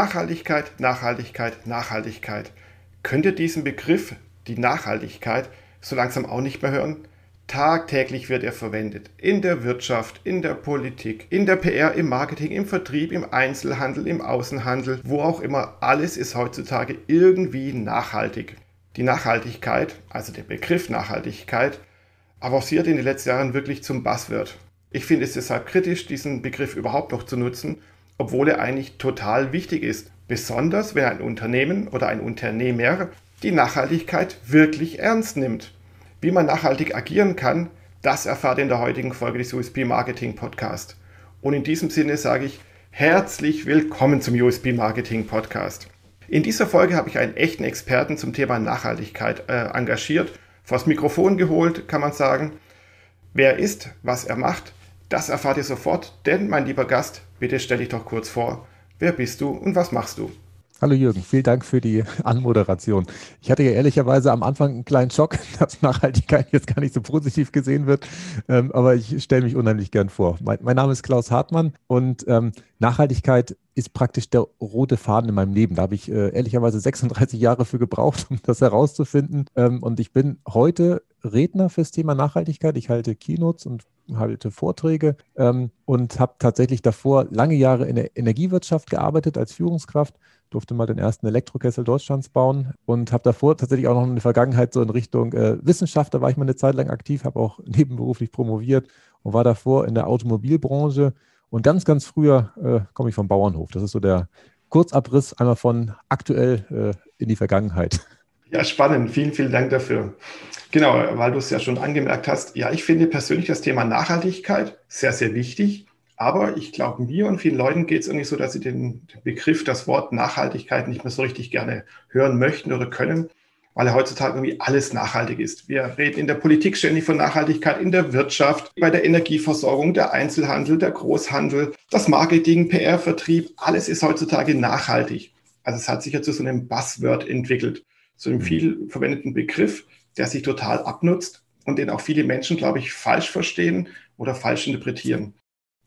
Nachhaltigkeit, Nachhaltigkeit, Nachhaltigkeit. Könnt ihr diesen Begriff, die Nachhaltigkeit, so langsam auch nicht mehr hören? Tagtäglich wird er verwendet. In der Wirtschaft, in der Politik, in der PR, im Marketing, im Vertrieb, im Einzelhandel, im Außenhandel, wo auch immer. Alles ist heutzutage irgendwie nachhaltig. Die Nachhaltigkeit, also der Begriff Nachhaltigkeit, avanciert in den letzten Jahren wirklich zum Buzzword. Ich finde es deshalb kritisch, diesen Begriff überhaupt noch zu nutzen, obwohl er eigentlich total wichtig ist. Besonders wenn ein Unternehmen oder ein Unternehmer die Nachhaltigkeit wirklich ernst nimmt. Wie man nachhaltig agieren kann, das erfahrt ihr in der heutigen Folge des USP Marketing Podcast. Und in diesem Sinne sage ich herzlich willkommen zum USP Marketing Podcast. In dieser Folge habe ich einen echten Experten zum Thema Nachhaltigkeit äh, engagiert, vors Mikrofon geholt, kann man sagen. Wer er ist, was er macht, das erfahrt ihr sofort, denn mein lieber Gast, bitte stell dich doch kurz vor. Wer bist du und was machst du? Hallo Jürgen, vielen Dank für die Anmoderation. Ich hatte ja ehrlicherweise am Anfang einen kleinen Schock, dass Nachhaltigkeit jetzt gar nicht so positiv gesehen wird, ähm, aber ich stelle mich unheimlich gern vor. Mein, Name ist Klaus Hartmann und ähm, Nachhaltigkeit ist praktisch der rote Faden in meinem Leben. Da habe ich äh, ehrlicherweise 36 Jahre für gebraucht, um das herauszufinden. Ähm, und ich bin heute Redner fürs Thema Nachhaltigkeit. Ich halte Keynotes und halte Vorträge und habe tatsächlich davor lange Jahre in der Energiewirtschaft gearbeitet als Führungskraft durfte mal den ersten Elektrokessel Deutschlands bauen und habe davor tatsächlich auch noch eine Vergangenheit so in Richtung äh, Wissenschaft. Da war ich mal eine Zeit lang aktiv, habe auch nebenberuflich promoviert und war davor in der Automobilbranche. Und ganz, ganz früher äh, komme ich vom Bauernhof. Das ist so der Kurzabriss einmal von aktuell äh, in die Vergangenheit. Ja, spannend. Vielen, vielen Dank dafür. Genau, weil du es ja schon angemerkt hast. Ja, ich finde persönlich das Thema Nachhaltigkeit sehr, sehr wichtig. Aber ich glaube, mir und vielen Leuten geht es irgendwie so, dass sie den, den, Begriff, das Wort Nachhaltigkeit nicht mehr so richtig gerne hören möchten oder können, weil ja heutzutage irgendwie alles nachhaltig ist. Wir reden in der Politik ständig von Nachhaltigkeit, in der Wirtschaft, bei der Energieversorgung, der Einzelhandel, der Großhandel, das Marketing, PR, Vertrieb, alles ist heutzutage nachhaltig. Also es hat sich ja zu so einem Buzzword entwickelt, zu einem viel verwendeten Begriff, der sich total abnutzt und den auch viele Menschen, glaube ich, falsch verstehen oder falsch interpretieren.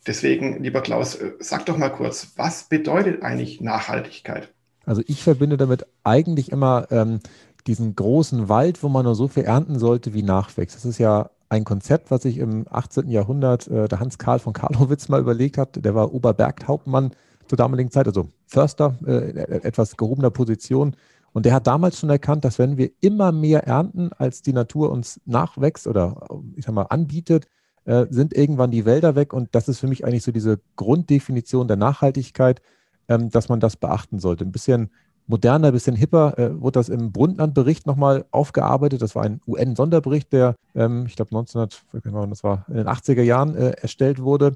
Deswegen, lieber Klaus, äh, sag doch mal kurz, was bedeutet eigentlich Nachhaltigkeit? Also ich verbinde damit eigentlich immer ähm, diesen großen Wald, wo man nur so viel ernten sollte, wie nachwächst. Das ist ja ein Konzept, was sich im 18. Jahrhundert äh, der Hans Karl von Karlowitz mal überlegt hat. Der war Oberberghauptmann zur damaligen Zeit, also Förster, äh, etwas gehobener Position. Und der hat damals schon erkannt, dass wenn wir immer mehr ernten, als die Natur uns nachwächst oder ich sag mal anbietet, äh, sind irgendwann die Wälder weg. Und das ist für mich eigentlich so diese Grunddefinition der Nachhaltigkeit, ähm, dass man das beachten sollte. Ein bisschen moderner, ein bisschen hipper äh, wurde das im Brundtland-Bericht nochmal aufgearbeitet. Das war ein UN-Sonderbericht, der, ähm, ich glaube, 1900, das war in den 80er Jahren äh, erstellt wurde.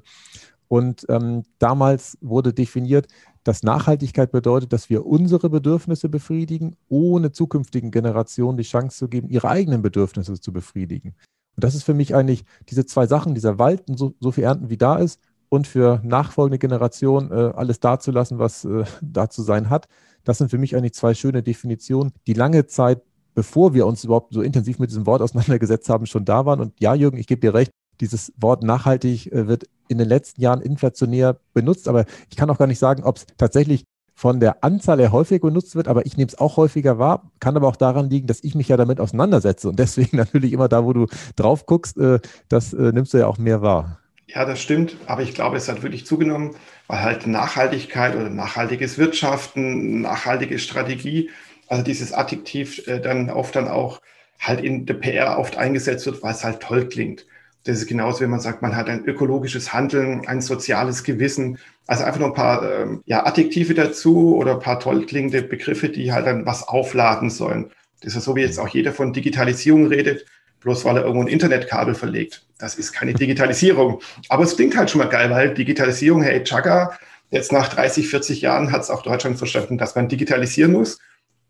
Und ähm, damals wurde definiert, dass Nachhaltigkeit bedeutet, dass wir unsere Bedürfnisse befriedigen, ohne zukünftigen Generationen die Chance zu geben, ihre eigenen Bedürfnisse zu befriedigen. Und das ist für mich eigentlich diese zwei Sachen, dieser Wald, so, so viel ernten, wie da ist, und für nachfolgende Generationen äh, alles dazulassen, was äh, da zu sein hat. Das sind für mich eigentlich zwei schöne Definitionen, die lange Zeit, bevor wir uns überhaupt so intensiv mit diesem Wort auseinandergesetzt haben, schon da waren. Und ja, Jürgen, ich gebe dir recht, dieses Wort nachhaltig äh, wird in den letzten Jahren inflationär benutzt, aber ich kann auch gar nicht sagen, ob es tatsächlich von der Anzahl her häufig genutzt wird, aber ich nehme es auch häufiger wahr, kann aber auch daran liegen, dass ich mich ja damit auseinandersetze und deswegen natürlich immer da, wo du drauf guckst, äh, das äh, nimmst du ja auch mehr wahr. Ja, das stimmt, aber ich glaube, es hat wirklich zugenommen, weil halt Nachhaltigkeit oder nachhaltiges Wirtschaften, nachhaltige Strategie, also dieses Adjektiv äh, dann oft dann auch halt in der PR oft eingesetzt wird, weil es halt toll klingt. Das ist genauso, wenn man sagt, man hat ein ökologisches Handeln, ein soziales Gewissen. Also einfach noch ein paar ähm, ja, Adjektive dazu oder ein paar toll klingende Begriffe, die halt dann was aufladen sollen. Das ist so, wie jetzt auch jeder von Digitalisierung redet, bloß weil er irgendwo ein Internetkabel verlegt. Das ist keine Digitalisierung. Aber es klingt halt schon mal geil, weil Digitalisierung, hey, Chaka, jetzt nach 30, 40 Jahren hat es auch Deutschland verstanden, dass man digitalisieren muss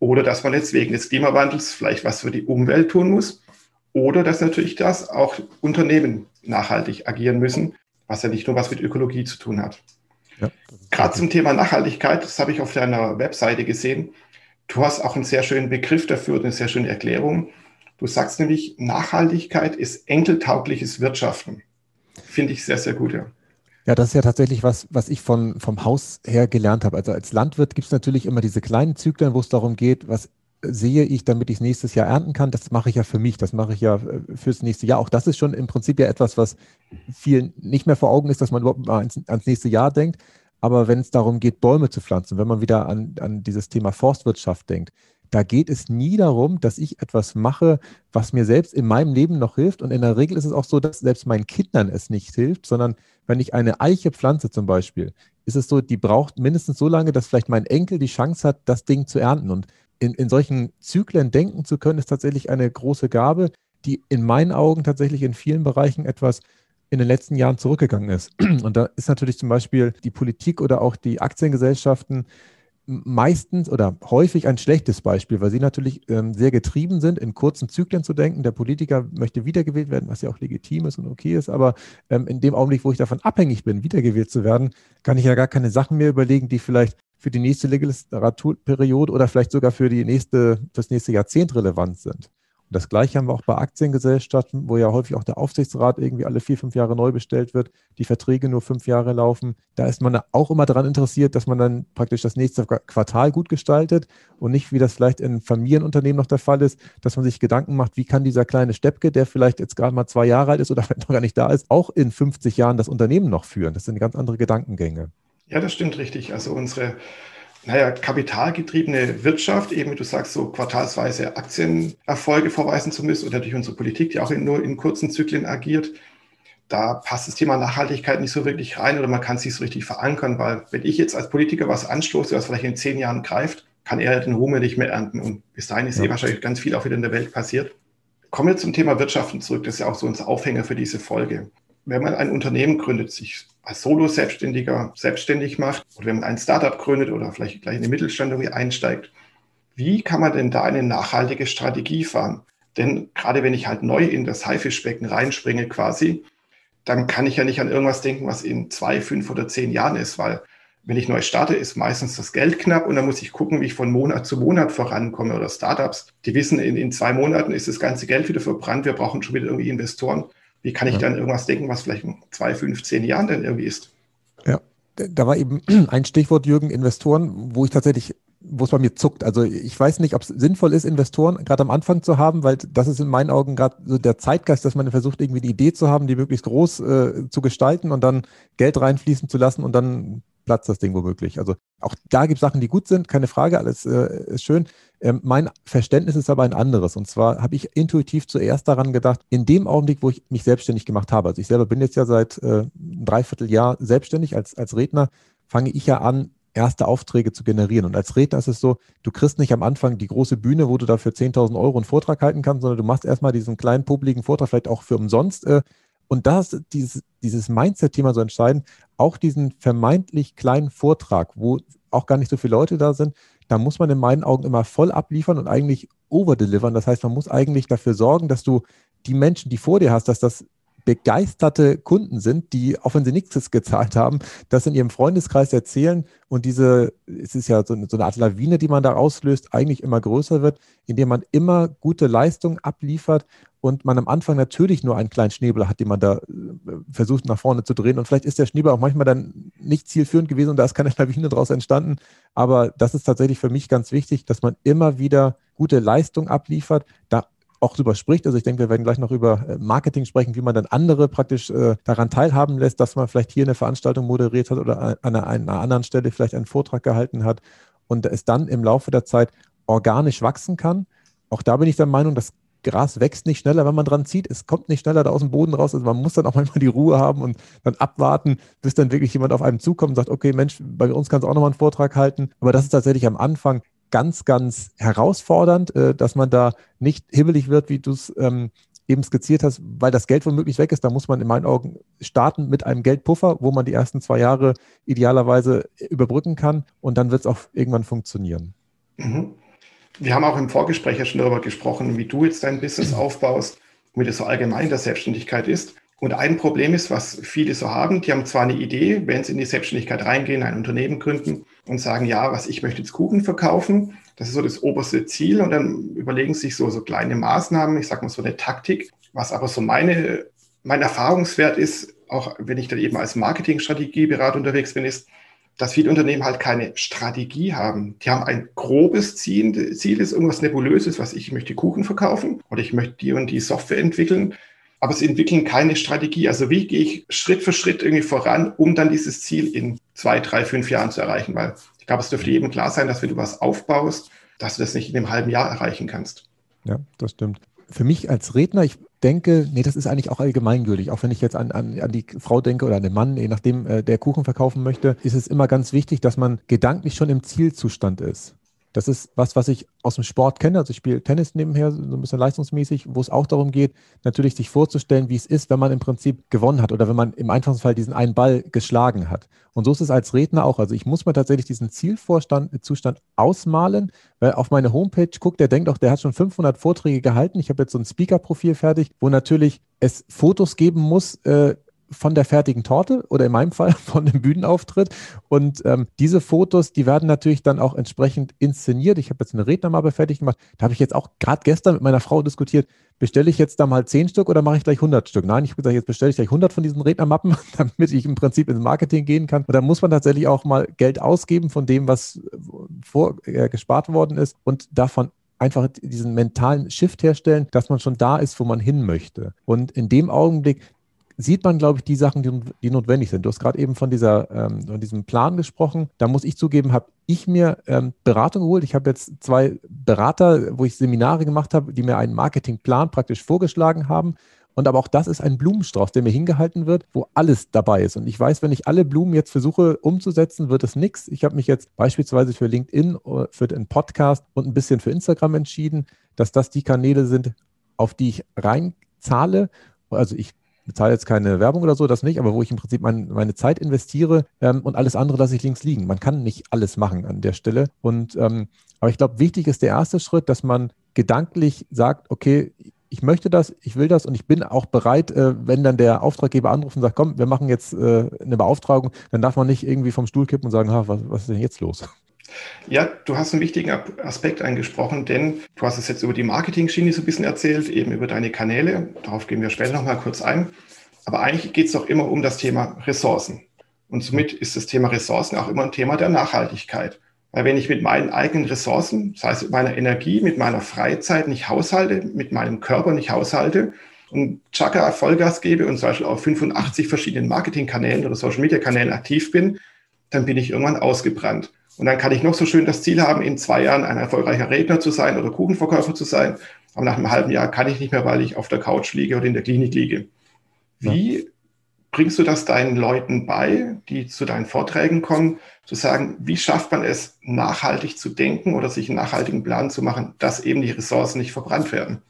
oder dass man jetzt wegen des Klimawandels vielleicht was für die Umwelt tun muss. Oder dass natürlich das auch Unternehmen nachhaltig agieren müssen, was ja nicht nur was mit Ökologie zu tun hat. Ja, Gerade zum Thema Nachhaltigkeit, das habe ich auf deiner Webseite gesehen. Du hast auch einen sehr schönen Begriff dafür, eine sehr schöne Erklärung. Du sagst nämlich, Nachhaltigkeit ist enkeltaugliches Wirtschaften. Finde ich sehr, sehr gut. Ja. Ja, das ist ja tatsächlich was, was ich von, vom Haus her gelernt habe. Also als Landwirt gibt es natürlich immer diese kleinen Zyklen, wo es darum geht, was sehe ich, damit ich es nächstes Jahr ernten kann. Das mache ich ja für mich, das mache ich ja äh, fürs nächste Jahr. Auch das ist schon im Prinzip ja etwas, was vielen nicht mehr vor Augen ist, dass man überhaupt mal ans, ans nächste Jahr denkt. Aber wenn es darum geht, Bäume zu pflanzen, wenn man wieder an, an dieses Thema Forstwirtschaft denkt, da geht es nie darum, dass ich etwas mache, was mir selbst in meinem Leben noch hilft. Und in der Regel ist es auch so, dass selbst meinen Kindern es nicht hilft, sondern wenn ich eine Eiche pflanze zum Beispiel, ist es so, die braucht mindestens so lange, dass vielleicht mein Enkel die Chance hat, das Ding zu ernten. Und in, in solchen Zyklen denken zu können, ist tatsächlich eine große Gabe, die in meinen Augen tatsächlich in vielen Bereichen etwas in den letzten Jahren zurückgegangen ist. Und da ist natürlich zum Beispiel die Politik oder auch die Aktiengesellschaften meistens oder häufig ein schlechtes Beispiel, weil sie natürlich ähm, sehr getrieben sind, in kurzen Zyklen zu denken. Der Politiker möchte wiedergewählt werden, was ja auch legitim ist und okay ist, aber ähm, in dem Augenblick, wo ich davon abhängig bin, wiedergewählt zu werden, kann ich ja gar keine Sachen mehr überlegen, die vielleicht für die nächste Legislaturperiode oder vielleicht sogar für die nächste, das nächste Jahrzehnt relevant sind. Und das Gleiche haben wir auch bei Aktiengesellschaften, wo ja häufig auch der Aufsichtsrat irgendwie alle vier, fünf Jahre neu bestellt wird, die Verträge nur fünf Jahre laufen. Da ist man auch immer daran interessiert, dass man dann praktisch das nächste Quartal gut gestaltet und nicht, wie das vielleicht in Familienunternehmen noch der Fall ist, dass man sich Gedanken macht, wie kann dieser kleine Steppke, der vielleicht jetzt gerade mal zwei Jahre alt ist oder vielleicht noch gar nicht da ist, auch in 50 Jahren das Unternehmen noch führen. Das sind ganz andere Gedankengänge. Ja, das stimmt richtig. Also unsere naja, kapitalgetriebene Wirtschaft, eben wie du sagst, so quartalsweise Aktienerfolge vorweisen zu müssen oder durch unsere Politik, die auch in, nur in kurzen Zyklen agiert, da passt das Thema Nachhaltigkeit nicht so wirklich rein oder man kann es nicht so richtig verankern, weil wenn ich jetzt als Politiker was anstoße, was vielleicht in zehn Jahren greift, kann er den Ruhm nicht mehr ernten und bis dahin ist ja. eh wahrscheinlich ganz viel auch wieder in der Welt passiert. Kommen wir zum Thema Wirtschaften zurück, das ist ja auch so unser Aufhänger für diese Folge. Wenn man ein Unternehmen gründet, sich als Solo-Selbstständiger selbstständig macht oder wenn man ein Startup gründet oder vielleicht gleich in den Mittelstand irgendwie einsteigt, wie kann man denn da eine nachhaltige Strategie fahren? Denn gerade wenn ich halt neu in das Haifischbecken reinspringe quasi, dann kann ich ja nicht an irgendwas denken, was in zwei, fünf oder zehn Jahren ist, weil wenn ich neu starte, ist meistens das Geld knapp und dann muss ich gucken, wie ich von Monat zu Monat vorankomme. Oder Startups, die wissen, in, in zwei Monaten ist das ganze Geld wieder verbrannt, wir brauchen schon wieder irgendwie Investoren. Wie kann ich ja. dann irgendwas denken, was vielleicht in zwei, fünf, zehn Jahren dann irgendwie ist? Ja, da war eben ein Stichwort, Jürgen, Investoren, wo ich tatsächlich, wo es bei mir zuckt. Also ich weiß nicht, ob es sinnvoll ist, Investoren gerade am Anfang zu haben, weil das ist in meinen Augen gerade so der Zeitgeist, dass man versucht, irgendwie die Idee zu haben, die möglichst groß äh, zu gestalten und dann Geld reinfließen zu lassen und dann platzt das Ding womöglich. Also auch da gibt es Sachen, die gut sind, keine Frage, alles äh, ist schön. Ähm, mein Verständnis ist aber ein anderes. Und zwar habe ich intuitiv zuerst daran gedacht, in dem Augenblick, wo ich mich selbstständig gemacht habe, also ich selber bin jetzt ja seit äh, ein Dreivierteljahr selbstständig als, als Redner, fange ich ja an, erste Aufträge zu generieren. Und als Redner ist es so, du kriegst nicht am Anfang die große Bühne, wo du dafür 10.000 Euro einen Vortrag halten kannst, sondern du machst erstmal diesen kleinen, publiken Vortrag, vielleicht auch für umsonst. Äh, und da ist dieses, dieses Mindset-Thema so entscheidend, auch diesen vermeintlich kleinen Vortrag, wo auch gar nicht so viele Leute da sind, da muss man in meinen Augen immer voll abliefern und eigentlich overdelivern. Das heißt, man muss eigentlich dafür sorgen, dass du die Menschen, die vor dir hast, dass das begeisterte Kunden sind, die, auch wenn sie nichts gezahlt haben, das in ihrem Freundeskreis erzählen und diese, es ist ja so eine, so eine Art Lawine, die man da auslöst, eigentlich immer größer wird, indem man immer gute Leistungen abliefert und man am Anfang natürlich nur einen kleinen Schneeball hat, den man da äh, versucht nach vorne zu drehen. Und vielleicht ist der Schneeball auch manchmal dann nicht zielführend gewesen und da ist keine Lawine daraus entstanden. Aber das ist tatsächlich für mich ganz wichtig, dass man immer wieder gute Leistung abliefert, da auch drüber spricht. Also ich denke, wir werden gleich noch über äh, Marketing sprechen, wie man dann andere praktisch äh, daran teilhaben lässt, dass man vielleicht hier eine Veranstaltung moderiert hat oder an einer, einer anderen Stelle vielleicht einen Vortrag gehalten hat und es dann im Laufe der Zeit organisch wachsen kann. Auch da bin ich der Meinung, das Gras wächst nicht schneller, wenn man dran zieht. Es kommt nicht schneller da aus dem Boden raus. Also man muss dann auch manchmal die Ruhe haben und dann abwarten, bis dann wirklich jemand auf einem zukommt und sagt, okay, Mensch, bei uns kannst du auch nochmal einen Vortrag halten. Aber das ist tatsächlich am Anfang ganz, ganz herausfordernd, äh, dass man da nicht hibbelig wird, wie du es ähm, eben skizziert hast, weil das Geld womöglich weg ist. Da muss man in meinen Augen starten mit einem Geldpuffer, wo man die ersten zwei Jahre idealerweise überbrücken kann und dann wird es auch irgendwann funktionieren. Mhm. Wir haben auch im Vorgespräch ja schon darüber gesprochen, wie du jetzt dein Business aufbaust, wie das so allgemein der Selbstständigkeit ist. Und ein Problem ist, was viele so haben, die haben zwar eine Idee, wenn sie in die Selbstständigkeit reingehen, ein Unternehmen gründen und sagen, ja, was ich möchte jetzt Kuchen verkaufen, das ist so das oberste Ziel und dann überlegen sich so, so kleine Maßnahmen, ich sage mal so eine Taktik, was aber so meine, mein Erfahrungswert ist, auch wenn ich dann eben als Marketingstrategieberater unterwegs bin, ist, dass viele Unternehmen halt keine Strategie haben. Die haben ein grobes Ziel, Ziel ist irgendwas Nebulöses, was ich möchte Kuchen verkaufen oder ich möchte die und die Software entwickeln, aber sie entwickeln keine Strategie. Also wie gehe ich Schritt für Schritt irgendwie voran, um dann dieses Ziel in zwei, drei, fünf Jahren zu erreichen? Weil ich glaube, es dürfte jedem klar sein, dass wenn du was aufbaust, dass du das nicht in einem halben Jahr erreichen kannst. Ja, das stimmt. Für mich als Redner, ich denke, nee, das ist eigentlich auch allgemeingültig. Auch wenn ich jetzt an, an, an die Frau denke oder an den Mann, je nachdem, äh, der Kuchen verkaufen möchte, ist es immer ganz wichtig, dass man gedanklich schon im Zielzustand ist. Das ist was, was ich aus dem Sport kenne. Also ich spiele Tennis nebenher, so ein bisschen leistungsmäßig, wo es auch darum geht, natürlich sich vorzustellen, wie es ist, wenn man im Prinzip gewonnen hat oder wenn man im einfachsten Fall diesen einen Ball geschlagen hat. Und so ist es als Redner auch. Also ich muss mir tatsächlich diesen Zielzustand ausmalen, weil auf meine Homepage guckt, der denkt auch, der hat schon 500 Vorträge gehalten. Ich habe jetzt so ein Speaker-Profil fertig, wo natürlich es Fotos geben muss, äh, von der fertigen Torte oder in meinem Fall von dem Bühnenauftritt. Und ähm, diese Fotos, die werden natürlich dann auch entsprechend inszeniert. Ich habe jetzt eine Rednermappe fertig gemacht. Da habe ich jetzt auch gerade gestern mit meiner Frau diskutiert, bestelle ich jetzt da mal zehn Stück oder mache ich gleich 100 Stück? Nein, ich habe gesagt, jetzt bestelle ich gleich 100 von diesen Rednermappen, damit ich im Prinzip ins Marketing gehen kann. Und da muss man tatsächlich auch mal Geld ausgeben von dem, was vor, äh, gespart worden ist und davon einfach diesen mentalen Shift herstellen, dass man schon da ist, wo man hin möchte. Und in dem Augenblick, sieht man, glaube ich, die Sachen, die, die notwendig sind. Du hast gerade eben von, dieser, ähm, von diesem Plan gesprochen. Da muss ich zugeben, habe ich mir ähm, Beratung geholt. Ich habe jetzt zwei Berater, wo ich Seminare gemacht habe, die mir einen Marketingplan praktisch vorgeschlagen haben. Und aber auch das ist ein Blumenstrauß, der mir hingehalten wird, wo alles dabei ist. Und ich weiß, wenn ich alle Blumen jetzt versuche umzusetzen, wird es nichts. Ich habe mich jetzt beispielsweise für LinkedIn, äh, für den Podcast und ein bisschen für Instagram entschieden, dass das die Kanäle sind, auf die ich reinzahle. Also ich bezahle jetzt keine Werbung oder so, das nicht, aber wo ich im Prinzip mein, meine Zeit investiere ähm, und alles andere lasse ich links liegen. Man kann nicht alles machen an der Stelle. Und ähm, aber ich glaube, wichtig ist der erste Schritt, dass man gedanklich sagt, okay, ich möchte das, ich will das und ich bin auch bereit, äh, wenn dann der Auftraggeber anruft und sagt, komm, wir machen jetzt äh, eine Beauftragung, dann darf man nicht irgendwie vom Stuhl kippen und sagen, ha, was, was ist denn jetzt los? Ja, du hast einen wichtigen Aspekt angesprochen, denn du hast es jetzt über die Marketing-Schiene so ein bisschen erzählt, eben über deine Kanäle. Darauf gehen wir später nochmal kurz ein. Aber eigentlich geht es doch immer um das Thema Ressourcen. Und somit ist das Thema Ressourcen auch immer ein Thema der Nachhaltigkeit. Weil wenn ich mit meinen eigenen Ressourcen, das heißt mit meiner Energie, mit meiner Freizeit nicht haushalte, mit meinem Körper nicht haushalte und Chaka Vollgas gebe und zum Beispiel auf 85 verschiedenen Marketingkanälen oder Social-Media-Kanälen aktiv bin, dann bin ich irgendwann ausgebrannt. Und dann kann ich noch so schön das Ziel haben, in zwei Jahren ein erfolgreicher Redner zu sein oder Kuchenverkäufer zu sein. Aber nach einem halben Jahr kann ich nicht mehr, weil ich auf der Couch liege oder in der Klinik liege. Wie ja. bringst du das deinen Leuten bei, die zu deinen Vorträgen kommen, zu sagen, wie schafft man es, nachhaltig zu denken oder sich einen nachhaltigen Plan zu machen, dass eben die Ressourcen nicht verbrannt werden?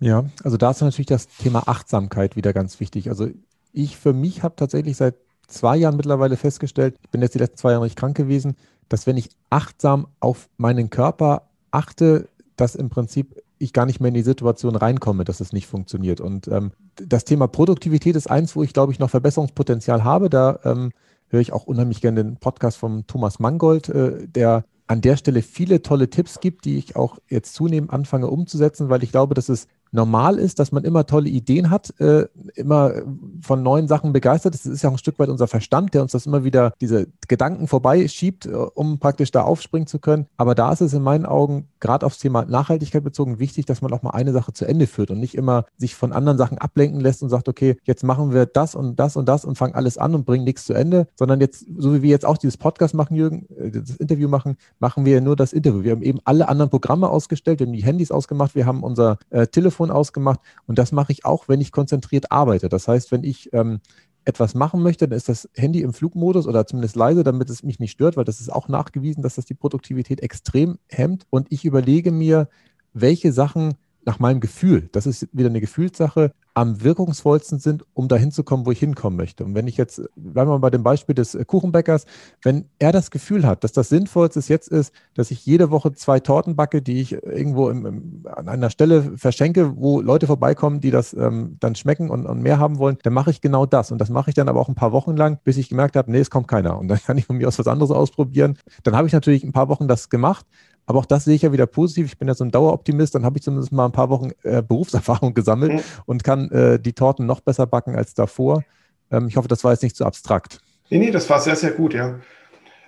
Ja, also da ist natürlich das Thema Achtsamkeit wieder ganz wichtig. Also ich für mich habe tatsächlich seit zwei Jahren mittlerweile festgestellt, ich bin jetzt die letzten zwei Jahre nicht krank gewesen, dass wenn ich achtsam auf meinen Körper achte, dass im Prinzip ich gar nicht mehr in die Situation reinkomme, dass es nicht funktioniert. Und ähm, das Thema Produktivität ist eins, wo ich glaube ich noch Verbesserungspotenzial habe. Da ähm, höre ich auch unheimlich gerne den Podcast von Thomas Mangold, äh, der an der Stelle viele tolle Tipps gibt, die ich auch jetzt zunehmend anfange umzusetzen, weil ich glaube, dass es normal ist, dass man immer tolle Ideen hat, äh, immer von neuen Sachen begeistert ist. Das ist ja auch ein Stück weit unser Verstand, der uns das immer wieder diese Gedanken vorbeischiebt, äh, um praktisch da aufspringen zu können. Aber da ist es in meinen Augen gerade aufs Thema Nachhaltigkeit bezogen wichtig, dass man auch mal eine Sache zu Ende führt und nicht immer sich von anderen Sachen ablenken lässt und sagt, okay, jetzt machen wir das und das und das und fangen alles an und bringen nichts zu Ende, sondern jetzt, so wie wir jetzt auch dieses Podcast machen, Jürgen, äh, das Interview machen, machen wir nur das Interview. Wir haben eben alle anderen Programme ausgestellt, wir haben die Handys ausgemacht, wir haben unser äh, Telefon Telefon ausgemacht. Und das mache ich auch, wenn ich konzentriert arbeite. Das heißt, wenn ich ähm, etwas machen möchte, dann ist das Handy im Flugmodus oder zumindest leise, damit es mich nicht stört, weil das ist auch nachgewiesen, dass das die Produktivität extrem hemmt. Und ich überlege mir, welche Sachen nach meinem Gefühl, das ist wieder eine Gefühlssache, am wirkungsvollsten sind, um dahin zu kommen, wo ich hinkommen möchte. Und wenn ich jetzt, bleiben wir mal bei dem Beispiel des äh, Kuchenbäckers, wenn er das Gefühl hat, dass das Sinnvollste jetzt ist, dass ich jede Woche zwei Torten backe, die ich irgendwo im, im, an einer Stelle verschenke, wo Leute vorbeikommen, die das ähm, dann schmecken und, und, mehr haben wollen, dann mache ich genau das. Und das mache ich dann aber auch ein paar Wochen lang, bis ich gemerkt habe, nee, es kommt keiner. Und dann kann ich von mir aus was anderes ausprobieren. Dann habe ich natürlich ein paar Wochen das gemacht, aber auch das sehe ich ja wieder positiv. Ich bin ja so ein Daueroptimist. Dann habe ich zumindest mal ein paar Wochen äh, Berufserfahrung gesammelt mhm. und kann äh, die Torten noch besser backen als davor. Ähm, ich hoffe, das war jetzt nicht zu so abstrakt. Nee, nee, das war sehr, sehr gut, ja.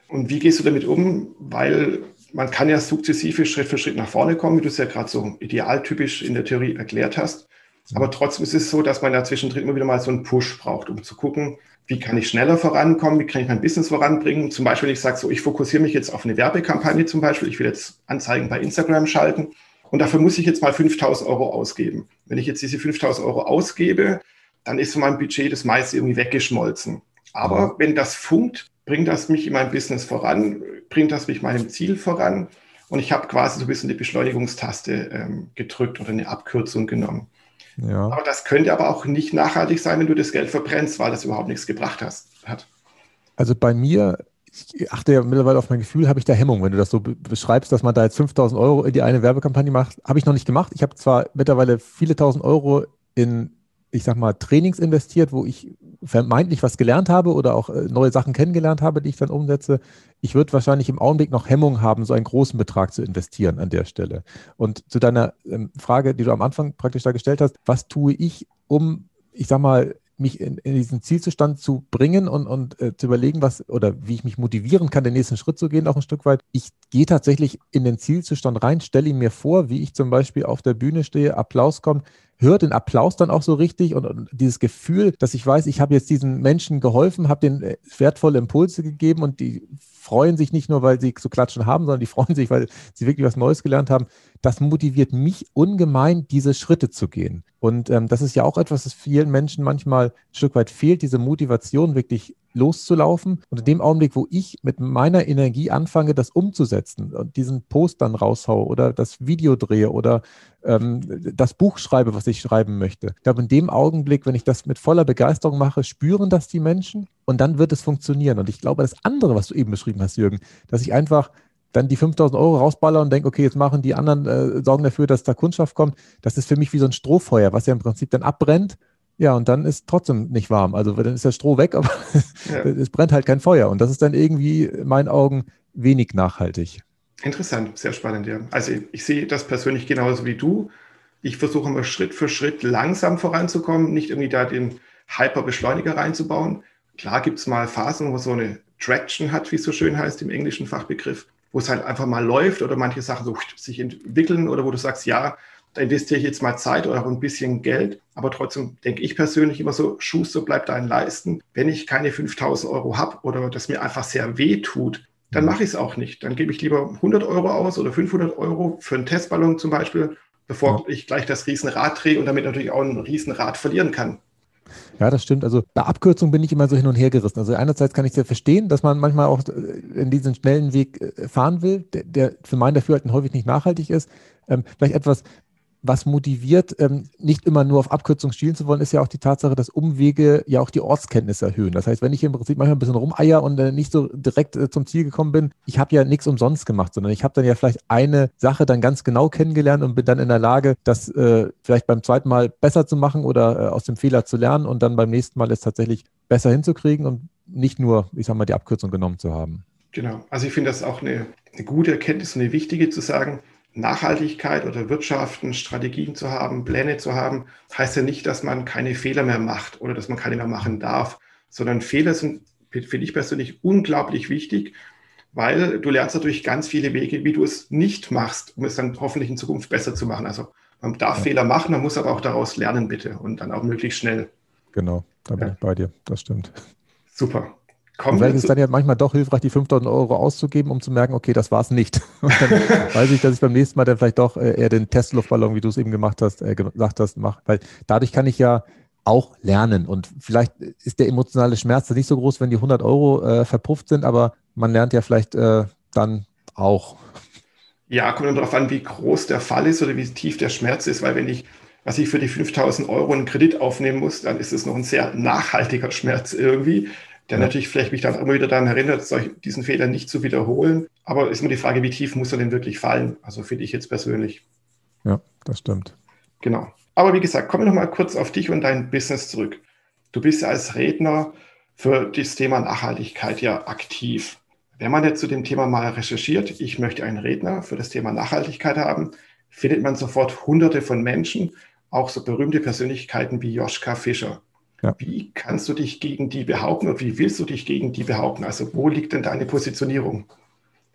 Und wie gehst du damit um? Weil man kann ja sukzessive Schritt für Schritt nach vorne kommen, wie du es ja gerade so idealtypisch in der Theorie erklärt hast. Aber trotzdem ist es so, dass man ja zwischendrin immer wieder mal so einen Push braucht, um zu gucken, wie kann ich schneller vorankommen, wie kann ich mein Business voranbringen. Zum Beispiel, wenn ich sage, so, ich fokussiere mich jetzt auf eine Werbekampagne zum Beispiel, ich will jetzt Anzeigen bei Instagram schalten und dafür muss ich jetzt mal 5000 Euro ausgeben. Wenn ich jetzt diese 5000 Euro ausgebe, dann ist von meinem Budget das meiste irgendwie weggeschmolzen. Aber mhm. wenn das funkt, bringt das mich in meinem Business voran, bringt das mich meinem Ziel voran. Und ich habe quasi so ein bisschen die Beschleunigungstaste ähm, gedrückt oder eine Abkürzung genommen. Ja. Aber das könnte aber auch nicht nachhaltig sein, wenn du das Geld verbrennst, weil das überhaupt nichts gebracht hast, hat. Also bei mir, ich achte ja mittlerweile auf mein Gefühl, habe ich da Hemmung, wenn du das so beschreibst, dass man da jetzt 5000 Euro in die eine Werbekampagne macht. Habe ich noch nicht gemacht. Ich habe zwar mittlerweile viele tausend Euro in ich sag mal, Trainings investiert, wo ich vermeintlich was gelernt habe oder auch äh, neue Sachen kennengelernt habe, die ich dann umsetze. Ich würde wahrscheinlich im Augenblick noch Hemmung haben, so einen großen Betrag zu investieren an der Stelle. Und zu deiner ähm, Frage, die du am Anfang praktisch da gestellt hast, was tue ich, um, ich sag mal, mich in, in, diesen Zielzustand zu bringen und, und äh, zu überlegen, was oder wie ich mich motivieren kann, den nächsten Schritt zu gehen, auch ein Stück weit. Ich gehe tatsächlich in den Zielzustand rein, stelle ihn mir vor, wie ich zum Beispiel auf der Bühne stehe, Applaus kommt, höre den Applaus dann auch so richtig und, und dieses Gefühl, dass ich weiß, ich habe jetzt diesen Menschen geholfen, habe denen äh, wertvolle Impulse gegeben und die freuen sich nicht nur, weil sie zu klatschen haben, sondern die freuen sich, weil sie wirklich was Neues gelernt haben. Das motiviert mich ungemein, diese Schritte zu gehen. Und ähm, das ist ja auch etwas, das vielen Menschen manchmal ein Stück weit fehlt, diese Motivation wirklich loszulaufen. Und in dem Augenblick, wo ich mit meiner Energie anfange, das umzusetzen und diesen Post dann raushaue oder das Video drehe oder ähm, das Buch schreibe, was ich schreiben möchte. Ich glaube, in dem Augenblick, wenn ich das mit voller Begeisterung mache, spüren das die Menschen und dann wird es funktionieren. Und ich glaube, das andere, was du eben beschrieben hast, Jürgen, dass ich einfach dann die 5000 Euro rausballer und denke, okay, jetzt machen die anderen, äh, sorgen dafür, dass da Kundschaft kommt. Das ist für mich wie so ein Strohfeuer, was ja im Prinzip dann abbrennt ja, und dann ist trotzdem nicht warm. Also dann ist der Stroh weg, aber ja. es brennt halt kein Feuer. Und das ist dann irgendwie in meinen Augen wenig nachhaltig. Interessant, sehr spannend, ja. Also ich, ich sehe das persönlich genauso wie du. Ich versuche immer Schritt für Schritt langsam voranzukommen, nicht irgendwie da den Hyperbeschleuniger reinzubauen. Klar gibt es mal Phasen, wo so eine Traction hat, wie es so schön heißt im englischen Fachbegriff, wo es halt einfach mal läuft oder manche Sachen so sich entwickeln oder wo du sagst, ja, da investiere ich jetzt mal Zeit oder auch ein bisschen Geld. Aber trotzdem denke ich persönlich immer so, Schuster bleibt deinen Leisten. Wenn ich keine 5000 Euro habe oder das mir einfach sehr weh tut, dann mache ich es auch nicht. Dann gebe ich lieber 100 Euro aus oder 500 Euro für einen Testballon zum Beispiel, bevor ja. ich gleich das Riesenrad drehe und damit natürlich auch ein Riesenrad verlieren kann. Ja, das stimmt. Also bei Abkürzungen bin ich immer so hin und her gerissen. Also einerseits kann ich sehr verstehen, dass man manchmal auch äh, in diesen schnellen Weg äh, fahren will, der, der für mein Dafürhalten häufig nicht nachhaltig ist. Ähm, vielleicht etwas was motiviert, ähm, nicht immer nur auf Abkürzung schielen zu wollen, ist ja auch die Tatsache, dass Umwege ja auch die Ortskenntnis erhöhen. Das heißt, wenn ich im Prinzip manchmal ein bisschen rumeier und äh, nicht so direkt äh, zum Ziel gekommen bin, ich habe ja nichts umsonst gemacht, sondern ich habe dann ja vielleicht eine Sache dann ganz genau kennengelernt und bin dann in der Lage, das äh, vielleicht beim zweiten Mal besser zu machen oder äh, aus dem Fehler zu lernen und dann beim nächsten Mal es tatsächlich besser hinzukriegen und nicht nur, ich sag mal, die Abkürzung genommen zu haben. Genau. Also ich finde das auch eine, eine gute Erkenntnis, eine wichtige zu sagen, Nachhaltigkeit oder Wirtschaften, Strategien zu haben, Pläne zu haben, heißt ja nicht, dass man keine Fehler mehr macht oder dass man keine mehr machen darf, sondern Fehler sind, finde ich persönlich, unglaublich wichtig, weil du lernst natürlich ganz viele Wege, wie du es nicht machst, um es dann hoffentlich in Zukunft besser zu machen. Also man darf ja. Fehler machen, man muss aber auch daraus lernen, bitte, und dann auch möglichst schnell. Genau, da bin ja. ich bei dir, das stimmt. Super. Kommen vielleicht ist es dann ja manchmal doch hilfreich, die 5000 Euro auszugeben, um zu merken, okay, das war es nicht. Und dann weiß ich, dass ich beim nächsten Mal dann vielleicht doch äh, eher den Testluftballon, wie du es eben gemacht hast, äh, gesagt hast, mache. Weil dadurch kann ich ja auch lernen. Und vielleicht ist der emotionale Schmerz nicht so groß, wenn die 100 Euro äh, verpufft sind, aber man lernt ja vielleicht äh, dann auch. Ja, kommt dann darauf an, wie groß der Fall ist oder wie tief der Schmerz ist, weil wenn ich, was ich für die 5000 Euro einen Kredit aufnehmen muss, dann ist es noch ein sehr nachhaltiger Schmerz irgendwie der natürlich vielleicht mich dann immer wieder daran erinnert, solch, diesen Fehler nicht zu wiederholen. Aber ist immer die Frage, wie tief muss er denn wirklich fallen? Also finde ich jetzt persönlich. Ja, das stimmt. Genau. Aber wie gesagt, kommen wir noch mal kurz auf dich und dein Business zurück. Du bist ja als Redner für das Thema Nachhaltigkeit ja aktiv. Wenn man jetzt zu dem Thema mal recherchiert, ich möchte einen Redner für das Thema Nachhaltigkeit haben, findet man sofort hunderte von Menschen, auch so berühmte Persönlichkeiten wie Joschka Fischer. Ja. Wie kannst du dich gegen die behaupten und wie willst du dich gegen die behaupten? Also wo liegt denn deine Positionierung?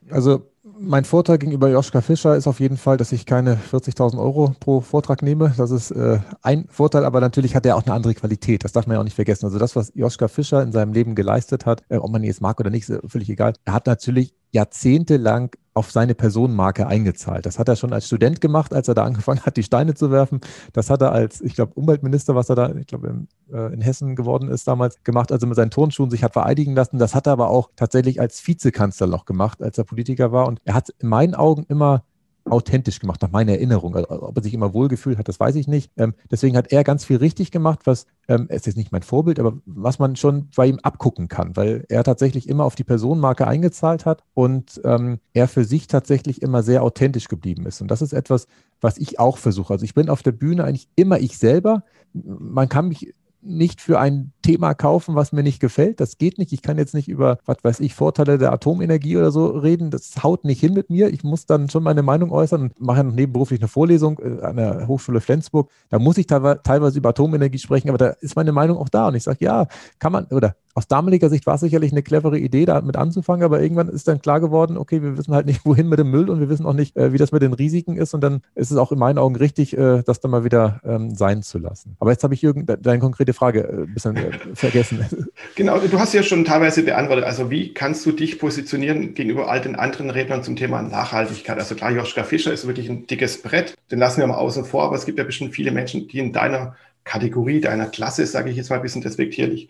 Also mein Vorteil gegenüber Joschka Fischer ist auf jeden Fall, dass ich keine 40.000 Euro pro Vortrag nehme. Das ist äh, ein Vorteil, aber natürlich hat er auch eine andere Qualität. Das darf man ja auch nicht vergessen. Also das, was Joschka Fischer in seinem Leben geleistet hat, äh, ob man ihn jetzt mag oder nicht, ist völlig egal. Er hat natürlich jahrzehntelang auf seine Personenmarke eingezahlt. Das hat er schon als Student gemacht, als er da angefangen hat, die Steine zu werfen. Das hat er als, ich glaube, Umweltminister, was er da, ich glaube, äh, in Hessen geworden ist damals, gemacht, also mit seinen Turnschuhen sich hat vereidigen lassen. Das hat er aber auch tatsächlich als Vizekanzler noch gemacht, als er Politiker war. Und er hat in meinen Augen immer authentisch gemacht, nach meiner Erinnerung. Also, ob er sich immer wohlgefühlt hat, das weiß ich nicht. Ähm, deswegen hat er ganz viel richtig gemacht, was, ähm, ist nicht mein Vorbild, aber was man schon bei ihm abgucken kann, weil er tatsächlich immer auf die Personenmarke eingezahlt hat und ähm, er für sich tatsächlich immer sehr authentisch geblieben ist. Und das ist etwas, was ich auch versuche. Also ich bin auf der Bühne eigentlich immer ich selber. Man kann mich nicht für ein Thema kaufen, was mir nicht gefällt. Das geht nicht. Ich kann jetzt nicht über, was weiß ich, Vorteile der Atomenergie oder so reden. Das haut nicht hin mit mir. Ich muss dann schon meine Meinung äußern und mache nebenberuflich eine Vorlesung äh, an der Hochschule Flensburg. Da muss ich teilweise über Atomenergie sprechen, aber da ist meine Meinung auch da. Und ich sage, ja, kann man, oder aus damaliger Sicht war es sicherlich eine clevere Idee, damit anzufangen, aber irgendwann ist dann klar geworden, okay, wir wissen halt nicht, wohin mit dem Müll und wir wissen auch nicht, äh, wie das mit den Risiken ist. Und dann ist es auch in meinen Augen richtig, äh, das dann mal wieder ähm, sein zu lassen. Aber jetzt habe ich, Jürgen, deine konkrete Frage ein bisschen vergessen. Genau, du hast ja schon teilweise beantwortet. Also wie kannst du dich positionieren gegenüber all den anderen Rednern zum Thema Nachhaltigkeit? Also klar, Joschka Fischer ist wirklich ein dickes Brett. Den lassen wir mal außen vor, aber es gibt ja bestimmt viele Menschen, die in deiner Kategorie, deiner Klasse, sage ich jetzt mal ein bisschen despektierlich,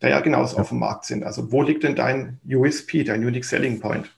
da ja genauso ja. auf dem Markt sind. Also wo liegt denn dein USP, dein Unique Selling Point?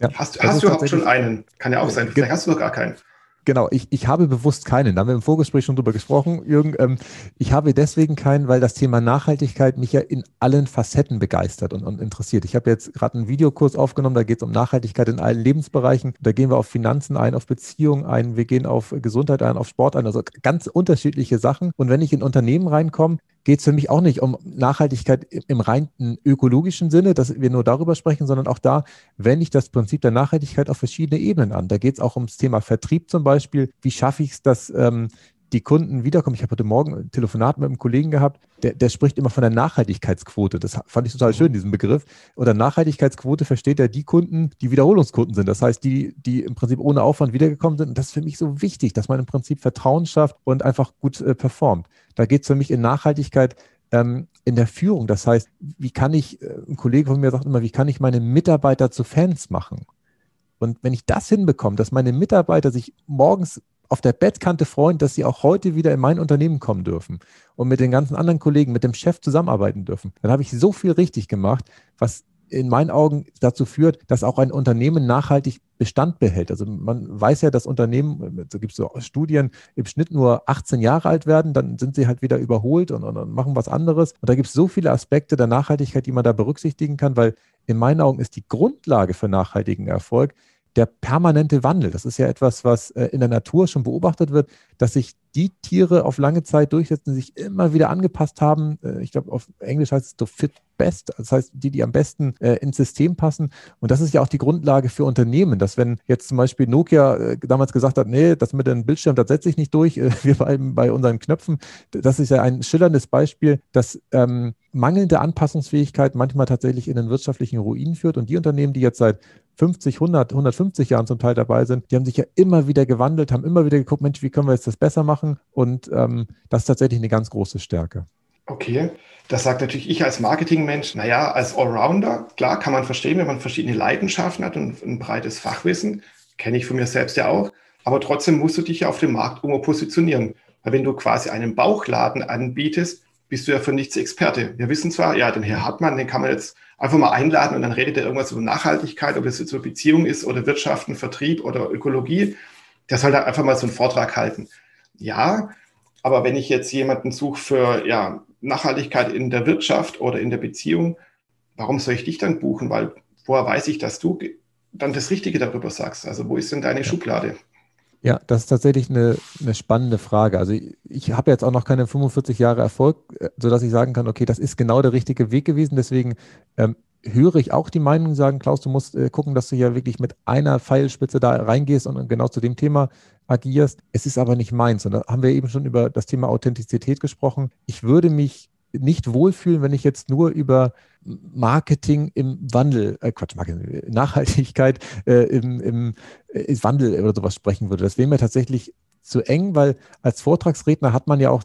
Ja, hast, hast du überhaupt schon einen? Kann ja auch sein. Vielleicht hast du noch gar keinen. Genau, ich, ich habe bewusst keinen. Da haben wir im Vorgespräch schon drüber gesprochen, Jürgen. Ähm, ich habe deswegen keinen, weil das Thema Nachhaltigkeit mich ja in allen Facetten begeistert und, und interessiert. Ich habe jetzt gerade einen Videokurs aufgenommen, da geht es um Nachhaltigkeit in allen Lebensbereichen. Da gehen wir auf Finanzen ein, auf Beziehungen ein, wir gehen auf Gesundheit ein, auf Sport ein, also ganz unterschiedliche Sachen. Und wenn ich in Unternehmen reinkomme, geht es für mich auch nicht um Nachhaltigkeit im rein ökologischen Sinne, dass wir nur darüber sprechen, sondern auch da wende ich das Prinzip der Nachhaltigkeit auf verschiedene Ebenen an. Da geht es auch ums Thema Vertrieb zum Beispiel. Wie schaffe ich es, dass ähm, die Kunden wiederkommen. Ich habe heute Morgen ein Telefonat mit einem Kollegen gehabt, der, der spricht immer von der Nachhaltigkeitsquote. Das fand ich total schön, diesen Begriff. Oder Nachhaltigkeitsquote versteht er die Kunden, die Wiederholungskunden sind. Das heißt, die, die im Prinzip ohne Aufwand wiedergekommen sind. Und das ist für mich so wichtig, dass man im Prinzip Vertrauen schafft und einfach gut äh, performt. Da geht es für mich in Nachhaltigkeit ähm, in der Führung. Das heißt, wie kann ich, äh, ein Kollege von mir sagt immer, wie kann ich meine Mitarbeiter zu Fans machen? Und wenn ich das hinbekomme, dass meine Mitarbeiter sich morgens auf der Bettkante freuen, dass sie auch heute wieder in mein Unternehmen kommen dürfen und mit den ganzen anderen Kollegen, mit dem Chef zusammenarbeiten dürfen, dann habe ich so viel richtig gemacht, was in meinen Augen dazu führt, dass auch ein Unternehmen nachhaltig Bestand behält. Also man weiß ja, dass Unternehmen, da gibt es so Studien, im Schnitt nur 18 Jahre alt werden, dann sind sie halt wieder überholt und, und, und machen was anderes. Und da gibt es so viele Aspekte der Nachhaltigkeit, die man da berücksichtigen kann, weil in meinen Augen ist die Grundlage für nachhaltigen Erfolg der permanente Wandel. Das ist ja etwas, was äh, in der Natur schon beobachtet wird, dass sich die Tiere auf lange Zeit durchsetzen, sich immer wieder angepasst haben. Äh, ich glaube, auf Englisch heißt es to fit best. Das heißt, die, die am besten äh, ins System passen. Und das ist ja auch die Grundlage für Unternehmen, dass wenn jetzt zum Beispiel Nokia damals gesagt hat, nee, das mit dem Bildschirm, das setze ich nicht durch, wir bleiben bei unseren Knöpfen. Das ist ja ein schillerndes Beispiel, dass ähm, mangelnde Anpassungsfähigkeit manchmal tatsächlich in den wirtschaftlichen Ruin führt. Und die Unternehmen, die jetzt seit 50, 100, 150 Jahren zum Teil dabei sind, die haben sich ja immer wieder gewandelt, haben immer wieder geguckt, Mensch, wie können wir jetzt das besser machen? Und ähm, das ist tatsächlich eine ganz große Stärke. Okay, das sagt natürlich ich als Marketingmensch, naja, als Allrounder, klar kann man verstehen, wenn man verschiedene Leidenschaften hat und ein breites Fachwissen, kenne ich von mir selbst ja auch, aber trotzdem musst du dich ja auf dem Markt irgendwo positionieren. Weil wenn du quasi einen Bauchladen anbietest, bist du ja für nichts Experte. Wir wissen zwar, ja, den Herr Hartmann, den kann man jetzt einfach mal einladen und dann redet er irgendwas über Nachhaltigkeit, ob es jetzt über Beziehung ist oder Wirtschaften, Vertrieb oder Ökologie. Der soll da einfach mal so einen Vortrag halten. Ja, aber wenn ich jetzt jemanden suche für ja, Nachhaltigkeit in der Wirtschaft oder in der Beziehung, warum soll ich dich dann buchen? Weil woher weiß ich, dass du dann das Richtige darüber sagst? Also wo ist denn deine Schublade? Ja, das ist tatsächlich eine, eine spannende Frage. Also ich, ich habe jetzt auch noch keine 45 Jahre Erfolg, äh, sodass ich sagen kann, okay, das ist genau der richtige Weg gewesen. Deswegen ähm, höre ich auch die Meinung sagen, Klaus, du musst äh, gucken, dass du ja wirklich mit einer Pfeilspitze da reingehst und genau zu dem Thema agierst. Es ist aber nicht meins. Und da haben wir eben schon über das Thema Authentizität gesprochen. Ich würde mich nicht wohlfühlen, wenn ich jetzt nur über Marketing im Wandel, äh Quatsch, Marketing, Nachhaltigkeit äh, im, im äh, Wandel oder sowas sprechen würde. Das wäre mir tatsächlich zu eng, weil als Vortragsredner hat man ja auch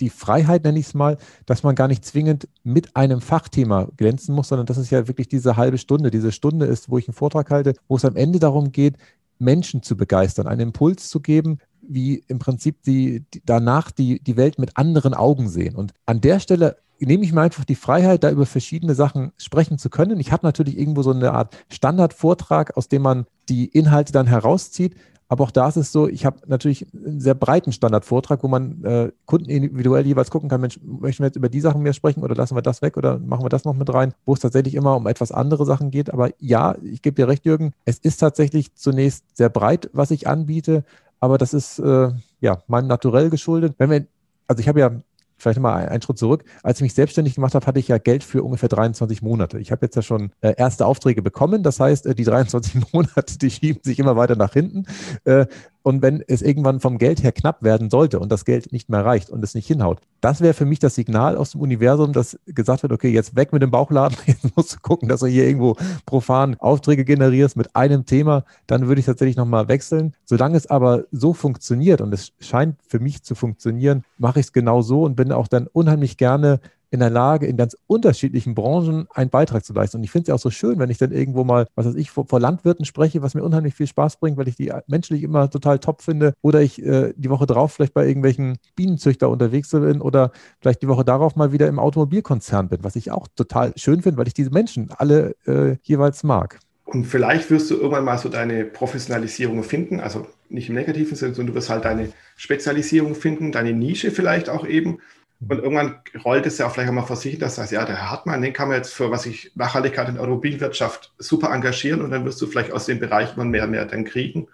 die Freiheit, nenne ich es mal, dass man gar nicht zwingend mit einem Fachthema glänzen muss, sondern dass es ja wirklich diese halbe Stunde, diese Stunde ist, wo ich einen Vortrag halte, wo es am Ende darum geht, Menschen zu begeistern, einen Impuls zu geben, wie im Prinzip die, die danach die, die Welt mit anderen Augen sehen. Und an der Stelle nehme ich mir einfach die Freiheit, da über verschiedene Sachen sprechen zu können. Ich habe natürlich irgendwo so eine Art Standardvortrag, aus dem man die Inhalte dann herauszieht. Aber auch da ist es so, ich habe natürlich einen sehr breiten Standardvortrag, wo man äh, Kunden individuell jeweils gucken kann, Mensch, möchten wir jetzt über die Sachen mehr sprechen oder lassen wir das weg oder machen wir das noch mit rein, wo es tatsächlich immer um etwas andere Sachen geht. Aber ja, ich gebe dir recht, Jürgen, es ist tatsächlich zunächst sehr breit, was ich anbiete, aber das ist äh, ja meinem Naturell geschuldet. Wenn wir, also ich habe ja vielleicht mal einen Schritt zurück. Als ich mich selbstständig gemacht habe, hatte ich ja Geld für ungefähr 23 Monate. Ich habe jetzt ja schon äh, erste Aufträge bekommen. Das heißt, äh, die 23 Monate, die schieben sich immer weiter nach hinten. Äh, und wenn es irgendwann vom Geld her knapp werden sollte und das Geld nicht mehr reicht und es nicht hinhaut, das wäre für mich das Signal aus dem Universum, dass gesagt wird, okay, jetzt weg mit dem Bauchladen, jetzt musst du gucken, dass du hier irgendwo profan Aufträge generierst mit einem Thema, dann würde ich tatsächlich nochmal wechseln. Solange es aber so funktioniert und es scheint für mich zu funktionieren, mache ich es genau so und bin auch dann unheimlich gerne in der Lage, in ganz unterschiedlichen Branchen einen Beitrag zu leisten. Und ich finde es ja auch so schön, wenn ich dann irgendwo mal, was weiß ich, vor, vor, Landwirten spreche, was mir unheimlich viel Spaß bringt, weil ich die menschlich immer total top finde. Oder ich äh, die Woche drauf vielleicht bei irgendwelchen Bienenzüchter unterwegs bin oder vielleicht die Woche darauf mal wieder im Automobilkonzern bin, was ich auch total schön finde, weil ich diese Menschen alle äh, jeweils mag. Und vielleicht wirst du irgendwann mal so deine Professionalisierung finden, also nicht im negativen Sinne, sondern du wirst halt deine Spezialisierung finden, deine Nische vielleicht auch eben. Und irgendwann rollt es ja auch vielleicht auch mal vor sich, dass du sagst, ja, der Herr Hartmann, den kann man jetzt für, was ich, Nachhaltigkeit in der Automobilwirtschaft super engagieren und dann wirst du vielleicht aus dem Bereich mehr und mehr dann kriegen.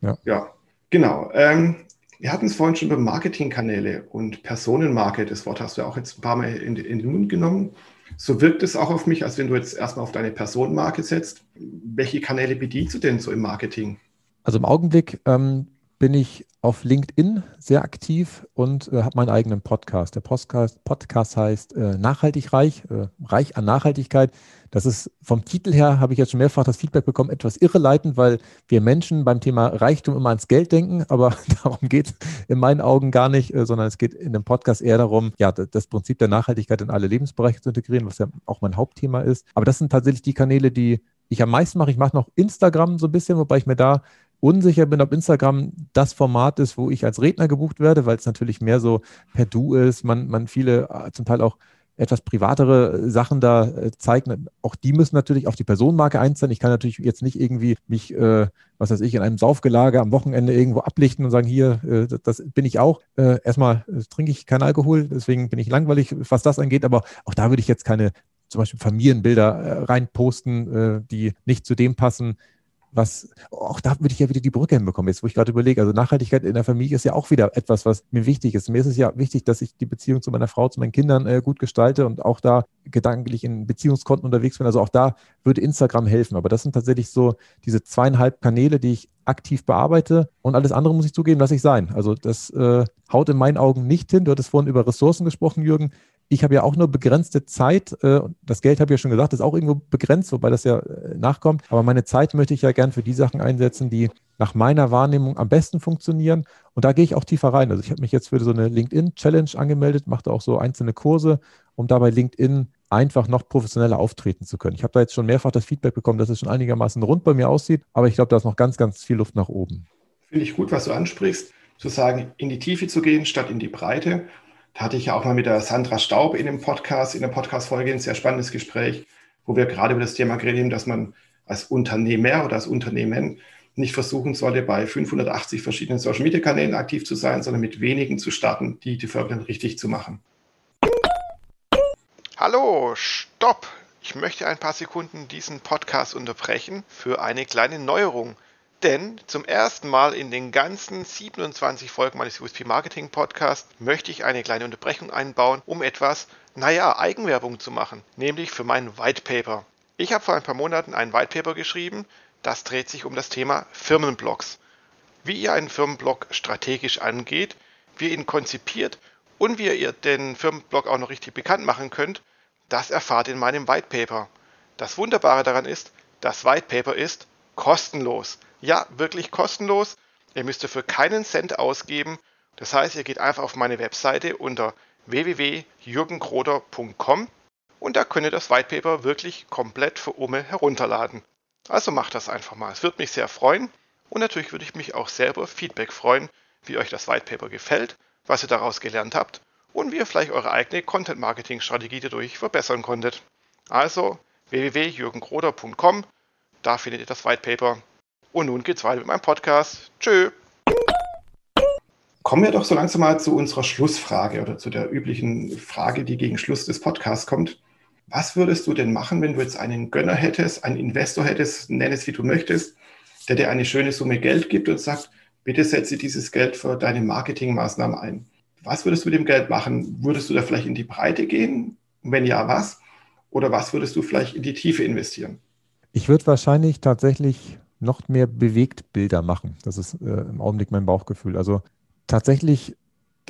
Ja, ja genau. Ähm, wir hatten es vorhin schon über Marketingkanäle und Personenmarke. Das Wort hast du ja auch jetzt ein paar Mal in, in den Mund genommen. So wirkt es auch auf mich, als wenn du jetzt erstmal auf deine Personenmarke setzt. Welche Kanäle bedienst du denn so im Marketing? Also im Augenblick ähm, bin ich auf LinkedIn sehr aktiv und äh, habe meinen eigenen Podcast. Der Podcast, Podcast heißt äh, Nachhaltig Reich, äh, Reich an Nachhaltigkeit. Das ist vom Titel her, habe ich jetzt schon mehrfach das Feedback bekommen, etwas irreleitend, weil wir Menschen beim Thema Reichtum immer ans Geld denken, aber darum geht es in meinen Augen gar nicht, äh, sondern es geht in dem Podcast eher darum, ja, das Prinzip der Nachhaltigkeit in alle Lebensbereiche zu integrieren, was ja auch mein Hauptthema ist. Aber das sind tatsächlich die Kanäle, die ich am meisten mache. Ich mache noch Instagram so ein bisschen, wobei ich mir da unsicher bin, ob Instagram das Format ist, wo ich als Redner gebucht werde, weil es natürlich mehr so per Du ist, man, man viele äh, zum Teil auch etwas privatere Sachen da äh, zeigt. Auch die müssen natürlich auf die Personenmarke einzahlen. Ich kann natürlich jetzt nicht irgendwie mich, äh, was weiß ich, in einem Saufgelage am Wochenende irgendwo ablichten und sagen, hier, äh, das, bin ich auch. Äh, erstmal äh, trinke ich keinen Alkohol, deswegen bin ich langweilig, was das angeht. Aber auch da würde ich jetzt keine zum Beispiel Familienbilder reinposten, die nicht zu dem passen, was, auch da würde ich ja wieder die Brücke hinbekommen, jetzt wo ich gerade überlege. Also Nachhaltigkeit in der Familie ist ja auch wieder etwas, was mir wichtig ist. Mir ist es ja wichtig, dass ich die Beziehung zu meiner Frau, zu meinen Kindern äh, gut gestalte und auch da gedanklich in Beziehungskonten unterwegs bin. Also auch da würde Instagram helfen. Aber das sind tatsächlich so diese zweieinhalb Kanäle, die ich aktiv bearbeite. Und alles andere muss ich zugeben, lasse ich sein. Also das äh, haut in meinen Augen nicht hin. Du hattest vorhin über Ressourcen gesprochen, Jürgen ich habe ja auch nur begrenzte Zeit. Äh, das Geld habe ich ja schon gesagt, ist auch irgendwo begrenzt, wobei das ja äh, nachkommt. Aber meine Zeit möchte ich ja gern für die Sachen einsetzen, die nach meiner Wahrnehmung am besten funktionieren. Und da gehe ich auch tiefer rein. Also ich habe mich jetzt für so eine LinkedIn-Challenge angemeldet, mache auch so einzelne Kurse, um dabei LinkedIn einfach noch professioneller auftreten zu können. Ich habe da jetzt schon mehrfach das Feedback bekommen, dass es schon einigermaßen rund bei mir aussieht, aber ich glaube, da ist noch ganz, ganz viel Luft nach oben. Finde ich gut, was du ansprichst, zu sagen, in die Tiefe zu gehen statt in die Breite. Da hatte ich ja auch mal mit der Sandra Staub in dem Podcast, in der Podcast-Folge ein sehr spannendes Gespräch, wo wir gerade über das Thema geredet haben, dass man als Unternehmer oder als Unternehmen nicht versuchen sollte, bei 580 verschiedenen Social-Media-Kanälen aktiv zu sein, sondern mit wenigen zu starten, die die Förderung richtig zu machen. Hallo, stopp! Ich möchte ein paar Sekunden diesen Podcast unterbrechen für eine kleine Neuerung. Denn zum ersten Mal in den ganzen 27 Folgen meines USP Marketing Podcasts möchte ich eine kleine Unterbrechung einbauen, um etwas, naja, Eigenwerbung zu machen, nämlich für mein White Paper. Ich habe vor ein paar Monaten ein White Paper geschrieben, das dreht sich um das Thema Firmenblocks. Wie ihr einen Firmenblock strategisch angeht, wie ihr ihn konzipiert Und wie ihr den Firmenblog auch noch richtig bekannt machen könnt, das erfahrt ihr in meinem White Paper. Das Wunderbare daran ist, das White Paper ist kostenlos. Ja, wirklich kostenlos. Ihr müsst dafür keinen Cent ausgeben. Das heißt, ihr geht einfach auf meine Webseite unter www.jürgenkroder.com und da könnt ihr das White Paper wirklich komplett für Umme herunterladen. Also macht das einfach mal. Es würde mich sehr freuen und natürlich würde ich mich auch selber Feedback freuen, wie euch das White Paper gefällt, was ihr daraus gelernt habt und wie ihr vielleicht eure eigene Content Marketing Strategie dadurch verbessern konntet. Also www.jürgenkroder.com, da findet ihr das White Paper. Und nun geht's weiter mit meinem Podcast. Tschö! Kommen wir doch so langsam mal zu unserer Schlussfrage oder zu der üblichen Frage, die gegen Schluss des Podcasts kommt. Was würdest du denn machen, wenn du jetzt einen Gönner hättest, einen Investor hättest, nenn es wie du möchtest, der dir eine schöne Summe Geld gibt und sagt, bitte setze dieses Geld für deine Marketingmaßnahmen ein. Was würdest du mit dem Geld machen? Würdest du da vielleicht in die Breite gehen? wenn ja, was? Oder was würdest du vielleicht in die Tiefe investieren? Ich würde wahrscheinlich tatsächlich noch mehr Bewegtbilder machen. Das ist äh, im Augenblick mein Bauchgefühl. Also tatsächlich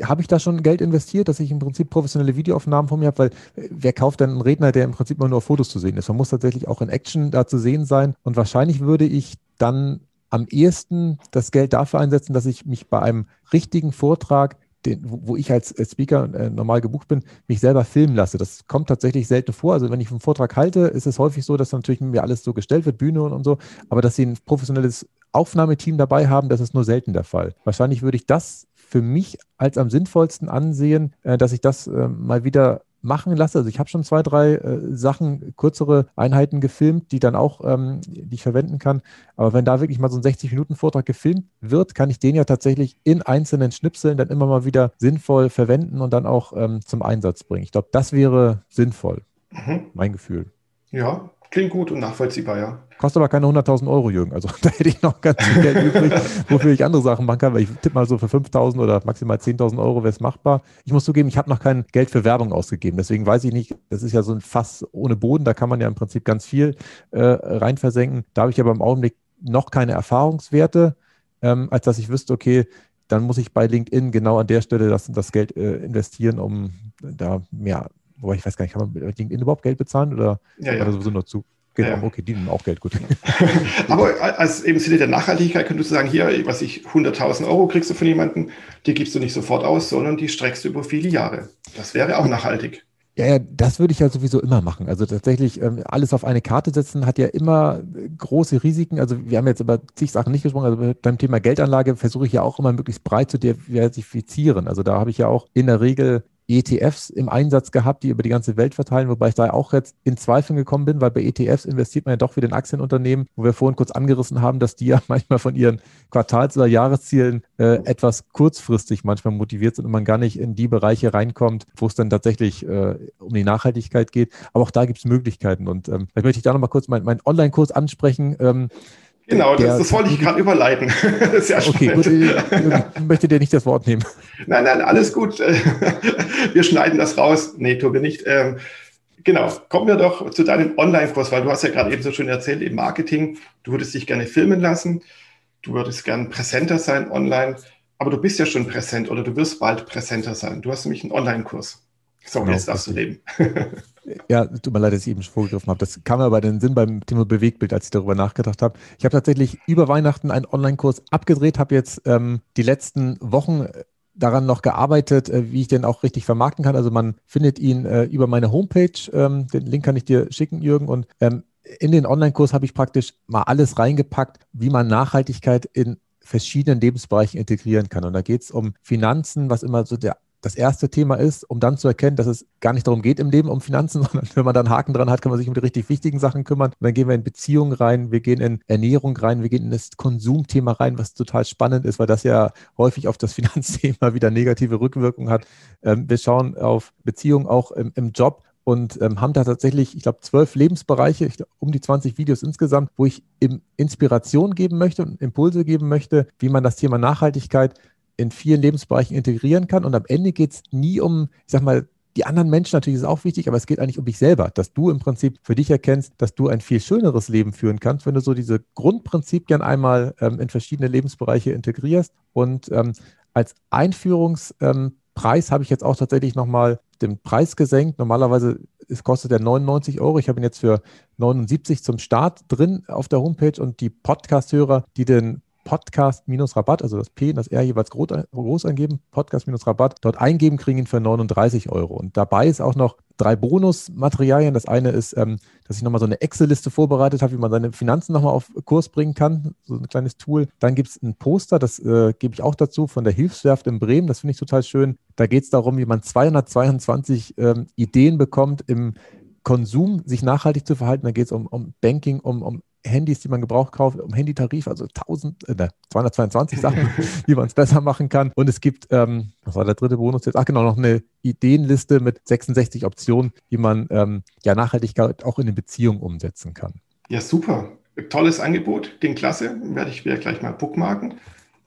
habe ich da schon Geld investiert, dass ich im Prinzip professionelle Videoaufnahmen von mir habe, weil äh, wer kauft dann einen Redner, der im Prinzip nur auf Fotos zu sehen ist? Man muss tatsächlich auch in Action da zu sehen sein. Und wahrscheinlich würde ich dann am ehesten das Geld dafür einsetzen, dass ich mich bei einem richtigen Vortrag den, wo ich als, Speaker äh, normal gebucht bin, mich selber filmen lasse. Das kommt tatsächlich selten vor. Also wenn ich einen Vortrag halte, ist es häufig so, dass natürlich mir alles so gestellt wird, Bühne und, und so, aber dass sie ein professionelles Aufnahmeteam dabei haben, das ist nur selten der Fall. Wahrscheinlich würde ich das für mich als am sinnvollsten ansehen, äh, dass ich das äh, mal wieder machen lasse. Also ich habe schon zwei, drei äh, Sachen, kürzere Einheiten gefilmt, die dann auch, ähm, die ich verwenden kann. Aber wenn da wirklich mal so ein 60-Minuten-Vortrag gefilmt wird, kann ich den ja tatsächlich in einzelnen Schnipseln dann immer mal wieder sinnvoll verwenden und dann auch ähm, zum Einsatz bringen. Ich glaube, das wäre sinnvoll. Mhm. Mein Gefühl. Ja, Klingt gut und nachvollziehbar, ja. Kostet aber keine 100.000 Euro, Jürgen. Also da hätte ich noch ganz viel Geld übrig, wofür ich andere Sachen machen kann. Weil ich tippe mal so für 5.000 oder maximal 10.000 Euro wäre es machbar. Ich muss zugeben, ich habe noch kein Geld für Werbung ausgegeben. Deswegen weiß ich nicht, das ist ja so ein Fass ohne Boden. Da kann man ja im Prinzip ganz viel äh, rein versenken. Da habe ich aber im Augenblick noch keine Erfahrungswerte, ähm, als dass ich wüsste, okay, dann muss ich bei LinkedIn genau an der Stelle das, das Geld äh, investieren, um da mehr Wobei ich weiß gar nicht, kann man mit LinkedIn überhaupt Geld bezahlen oder ja, ja. sowieso nur zu? Genau, ja. okay, die nehmen auch Geld, gut. Aber als im Sinne der Nachhaltigkeit könntest du sagen, hier, was ich, 100.000 Euro kriegst du von jemandem, die gibst du nicht sofort aus, sondern die streckst du über viele Jahre. Das wäre auch nachhaltig. Ja, ja, das würde ich ja sowieso immer machen. Also tatsächlich ähm, alles auf eine Karte setzen hat ja immer große Risiken. Also wir haben jetzt über zig Sachen nicht gesprochen. Also beim Thema Geldanlage versuche ich ja auch immer möglichst breit zu diversifizieren. Also da habe ich ja auch in der Regel ETFs im Einsatz gehabt, die über die ganze Welt verteilen, wobei ich da auch jetzt in Zweifeln gekommen bin, weil bei ETFs investiert man ja doch wieder in Aktienunternehmen, wo wir vorhin kurz angerissen haben, dass die ja manchmal von ihren Quartals- oder Jahreszielen äh, etwas kurzfristig manchmal motiviert sind und man gar nicht in die Bereiche reinkommt, wo es dann tatsächlich äh, um die Nachhaltigkeit geht. Aber auch da gibt es Möglichkeiten und ähm, vielleicht möchte ich da nochmal kurz meinen mein Online-Kurs ansprechen. Ähm, Genau, das, das, wollte ich gerade überleiten. Sehr okay, gut, ich möchte dir nicht das Wort nehmen. Nein, nein, alles gut. Wir schneiden das raus. Nee, wir nicht. Ähm, genau, kommen wir doch zu deinem Online-Kurs, weil du hast ja gerade eben so schön erzählt, im Marketing, du würdest dich gerne filmen lassen, du würdest gerne präsenter sein online, aber du bist ja schon präsent oder du wirst bald präsenter sein. Du hast nämlich einen Online-Kurs. So, genau, jetzt darfst du leben. ja, tut mir leid, dass ich eben schon vorgegriffen habe. Das kam mir bei den Sinn beim Thema Bewegtbild, als ich darüber nachgedacht habe. Ich habe tatsächlich über Weihnachten einen Online-Kurs abgedreht, habe jetzt ähm, die letzten Wochen äh, daran noch gearbeitet, äh, wie ich den auch richtig vermarkten kann. Also man findet ihn äh, über meine Homepage. Ähm, den Link kann ich dir schicken, Jürgen. Und ähm, in den Online-Kurs habe ich praktisch mal alles reingepackt, wie man Nachhaltigkeit in verschiedenen Lebensbereichen integrieren kann. Und da geht es um Finanzen, was immer so der das erste Thema ist, um dann zu erkennen, dass es gar nicht darum geht im Leben um Finanzen, sondern wenn man dann Haken dran hat, kann man sich um die richtig wichtigen Sachen kümmern. Und dann gehen wir in Beziehungen rein, wir gehen in Ernährung rein, wir gehen in das Konsumthema rein, was total spannend ist, weil das ja häufig auf das Finanzthema wieder negative Rückwirkungen hat. Ähm, wir schauen auf Beziehungen auch im, im Job und ähm, haben da tatsächlich, ich glaube, zwölf Lebensbereiche, glaub, um die 20 Videos insgesamt, wo ich Inspiration geben möchte und Impulse geben möchte, wie man das Thema Nachhaltigkeit in vielen Lebensbereichen integrieren kann. Und am Ende geht es nie um, ich sag mal, die anderen Menschen natürlich ist auch wichtig, aber es geht eigentlich um dich selber, dass du im Prinzip für dich erkennst, dass du ein viel schöneres Leben führen kannst, wenn du so diese Grundprinzipien einmal ähm, in verschiedene Lebensbereiche integrierst und ähm, als Einführungspreis Preis habe ich jetzt auch tatsächlich nochmal den Preis gesenkt. Normalerweise es kostet er 99 Euro. Ich habe ihn jetzt für 79 zum Start drin auf der Homepage und die Podcast-Hörer, die den Podcast-Rabatt, also das P und das R jeweils groß, groß eingeben, Podcast-Rabatt, dort eingeben, kriegen ihn für 39 Euro. Und dabei ist auch noch drei Bonusmaterialien. Das eine ist, ähm, dass ich nochmal so eine Excel-Liste vorbereitet habe, wie man seine Finanzen nochmal auf Kurs bringen kann. So ein kleines Tool. Dann gibt es ein Poster, das äh, gebe ich auch dazu, von der Hilfswerft in Bremen. Das finde ich total schön. Da geht es darum, wie man 222 ähm, Ideen bekommt, im Konsum sich nachhaltig zu verhalten. Da geht es um, um Banking, um, um Handys, die man gebraucht kauft, um Handytarif, also 1000, äh, 222 Sachen, wie man es besser machen kann. Und es gibt, ähm, was war der dritte Bonus jetzt? Ach genau, noch eine Ideenliste mit 66 Optionen, wie man ähm, ja Nachhaltigkeit auch in den Beziehungen umsetzen kann. Ja, super. Tolles Angebot, klingt klasse. Werde ich mir gleich mal bookmarken.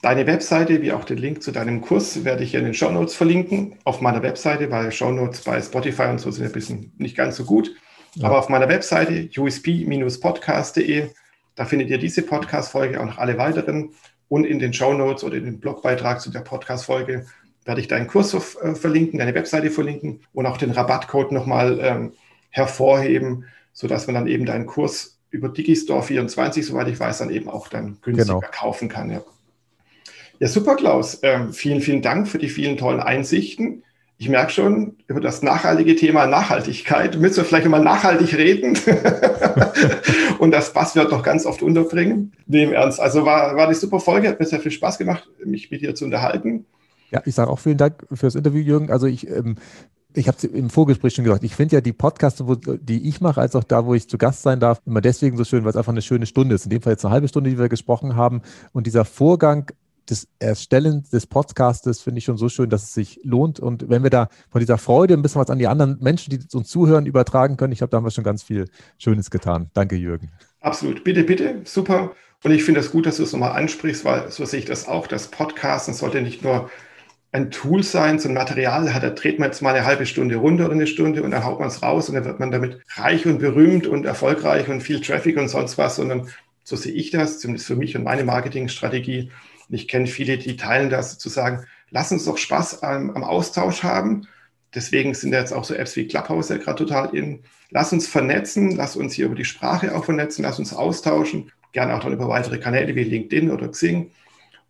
Deine Webseite, wie auch den Link zu deinem Kurs, werde ich hier in den Show Notes verlinken. Auf meiner Webseite, weil Show Notes bei Spotify und so sind ein bisschen nicht ganz so gut. Ja. Aber auf meiner Webseite usp-podcast.de, da findet ihr diese Podcast-Folge auch noch alle weiteren. Und in den Show Notes oder in dem Blogbeitrag zu der Podcast-Folge werde ich deinen Kurs äh, verlinken, deine Webseite verlinken und auch den Rabattcode nochmal ähm, hervorheben, sodass man dann eben deinen Kurs über Digistore 24, soweit ich weiß, dann eben auch dann günstiger genau. kaufen kann. Ja. ja super, Klaus. Ähm, vielen, vielen Dank für die vielen tollen Einsichten ich merke schon, über das nachhaltige Thema Nachhaltigkeit müssen wir vielleicht mal nachhaltig reden und das Passwort noch ganz oft unterbringen. Im Ernst. Also war, war eine super Folge, hat mir sehr viel Spaß gemacht, mich mit dir zu unterhalten. Ja, ich sage auch vielen Dank fürs Interview, Jürgen. Also ich, ähm, ich habe es im Vorgespräch schon gesagt, ich finde ja die Podcasts, die ich mache, als auch da, wo ich zu Gast sein darf, immer deswegen so schön, weil es einfach eine schöne Stunde ist. In dem Fall jetzt eine halbe Stunde, die wir gesprochen haben. Und dieser Vorgang, des Erstellen des Podcastes finde ich schon so schön, dass es sich lohnt. Und wenn wir da von dieser Freude ein bisschen was an die anderen Menschen, die uns zuhören, übertragen können, ich glaube, da haben wir schon ganz viel Schönes getan. Danke, Jürgen. Absolut. Bitte, bitte. Super. Und ich finde es das gut, dass du es nochmal ansprichst, weil so sehe ich das auch. Das Podcasten sollte nicht nur ein Tool sein, so ein Material hat, da dreht man jetzt mal eine halbe Stunde runter oder eine Stunde und dann haut man es raus und dann wird man damit reich und berühmt und erfolgreich und viel Traffic und sonst was, sondern so sehe ich das, zumindest für mich und meine Marketingstrategie, und ich kenne viele, die teilen das zu sagen, lass uns doch Spaß am, am Austausch haben. Deswegen sind jetzt auch so Apps wie Clubhouse ja gerade total in. Lass uns vernetzen, lass uns hier über die Sprache auch vernetzen, lass uns austauschen, gerne auch dann über weitere Kanäle wie LinkedIn oder Xing.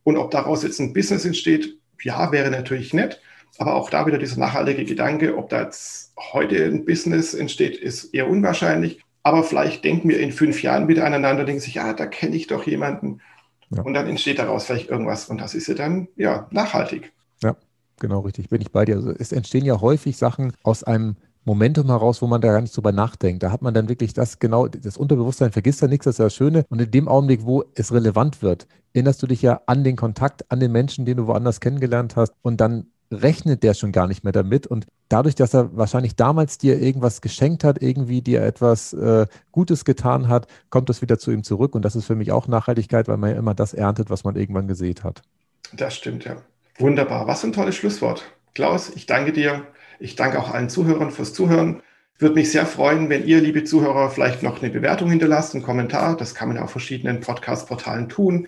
Und ob daraus jetzt ein Business entsteht, ja, wäre natürlich nett. Aber auch da wieder dieser nachhaltige Gedanke, ob da jetzt heute ein Business entsteht, ist eher unwahrscheinlich. Aber vielleicht denken wir in fünf Jahren wieder aneinander, denken sich, ja, da kenne ich doch jemanden, ja. Und dann entsteht daraus vielleicht irgendwas und das ist ja dann ja nachhaltig. Ja, genau richtig. Bin ich bei dir. Also es entstehen ja häufig Sachen aus einem Momentum heraus, wo man da gar nicht drüber nachdenkt. Da hat man dann wirklich das genau, das Unterbewusstsein vergisst ja nichts, das ist ja das Schöne. Und in dem Augenblick, wo es relevant wird, erinnerst du dich ja an den Kontakt, an den Menschen, den du woanders kennengelernt hast. Und dann rechnet der schon gar nicht mehr damit. Und dadurch, dass er wahrscheinlich damals dir irgendwas geschenkt hat, irgendwie dir etwas äh, Gutes getan hat, kommt das wieder zu ihm zurück. Und das ist für mich auch Nachhaltigkeit, weil man ja immer das erntet, was man irgendwann gesät hat. Das stimmt, ja. Wunderbar. Was ein tolles Schlusswort. Klaus, ich danke dir. Ich danke auch allen Zuhörern fürs Zuhören. Würde mich sehr freuen, wenn ihr, liebe Zuhörer, vielleicht noch eine Bewertung hinterlasst, einen Kommentar. Das kann man ja auf verschiedenen Podcast-Portalen tun.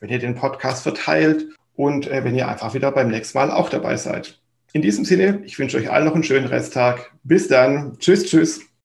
Wenn ihr den Podcast verteilt und äh, wenn ihr einfach wieder beim nächsten Mal auch dabei seid. In diesem Sinne, ich wünsche euch allen noch einen schönen Resttag. Bis dann. Tschüss, tschüss.